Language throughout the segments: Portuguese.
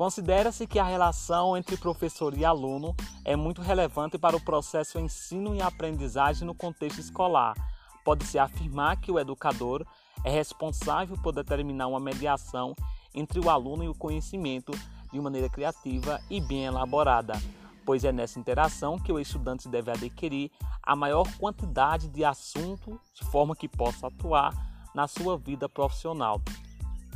Considera-se que a relação entre professor e aluno é muito relevante para o processo ensino e aprendizagem no contexto escolar. Pode-se afirmar que o educador é responsável por determinar uma mediação entre o aluno e o conhecimento de maneira criativa e bem elaborada, pois é nessa interação que o estudante deve adquirir a maior quantidade de assunto de forma que possa atuar na sua vida profissional.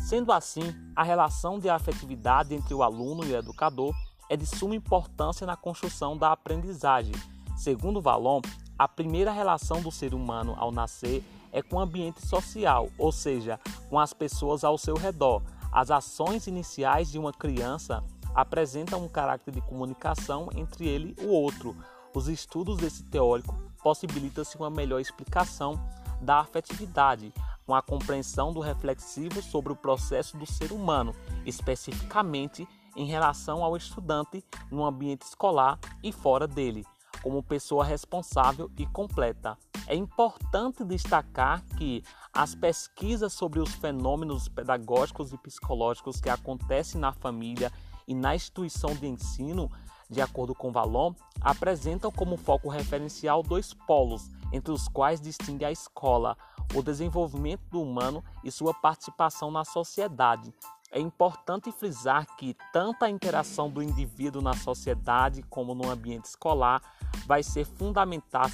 Sendo assim, a relação de afetividade entre o aluno e o educador é de suma importância na construção da aprendizagem. Segundo Valon, a primeira relação do ser humano ao nascer é com o ambiente social, ou seja, com as pessoas ao seu redor. As ações iniciais de uma criança apresentam um caráter de comunicação entre ele e o outro. Os estudos desse teórico possibilitam-se uma melhor explicação da afetividade, com a compreensão do reflexivo sobre o processo do ser humano, especificamente em relação ao estudante no ambiente escolar e fora dele, como pessoa responsável e completa. É importante destacar que as pesquisas sobre os fenômenos pedagógicos e psicológicos que acontecem na família e na instituição de ensino, de acordo com Valon, apresentam como foco referencial dois polos, entre os quais distingue a escola, o desenvolvimento do humano e sua participação na sociedade. É importante frisar que tanto a interação do indivíduo na sociedade como no ambiente escolar vai ser fundamental,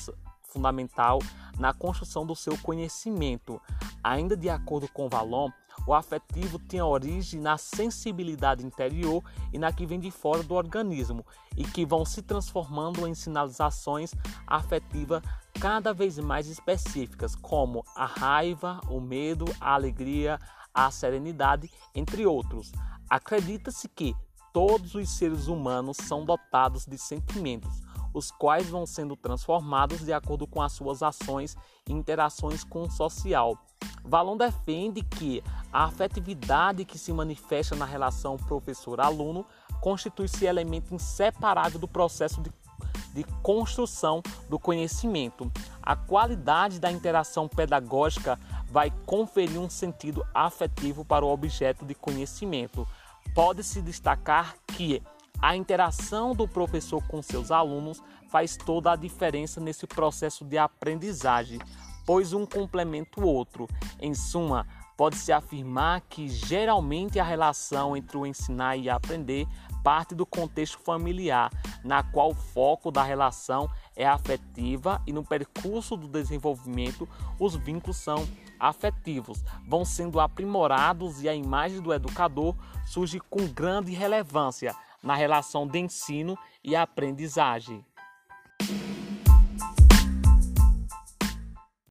fundamental na construção do seu conhecimento. Ainda de acordo com Valon, o afetivo tem origem na sensibilidade interior e na que vem de fora do organismo e que vão se transformando em sinalizações afetivas cada vez mais específicas, como a raiva, o medo, a alegria, a serenidade, entre outros. Acredita-se que todos os seres humanos são dotados de sentimentos, os quais vão sendo transformados de acordo com as suas ações e interações com o social. Valon defende que a afetividade que se manifesta na relação professor-aluno constitui-se elemento inseparável do processo de de construção do conhecimento. A qualidade da interação pedagógica vai conferir um sentido afetivo para o objeto de conhecimento. Pode-se destacar que a interação do professor com seus alunos faz toda a diferença nesse processo de aprendizagem, pois um complementa o outro. Em suma, pode-se afirmar que geralmente a relação entre o ensinar e aprender parte do contexto familiar, na qual o foco da relação é afetiva e no percurso do desenvolvimento os vínculos são afetivos, vão sendo aprimorados e a imagem do educador surge com grande relevância na relação de ensino e aprendizagem.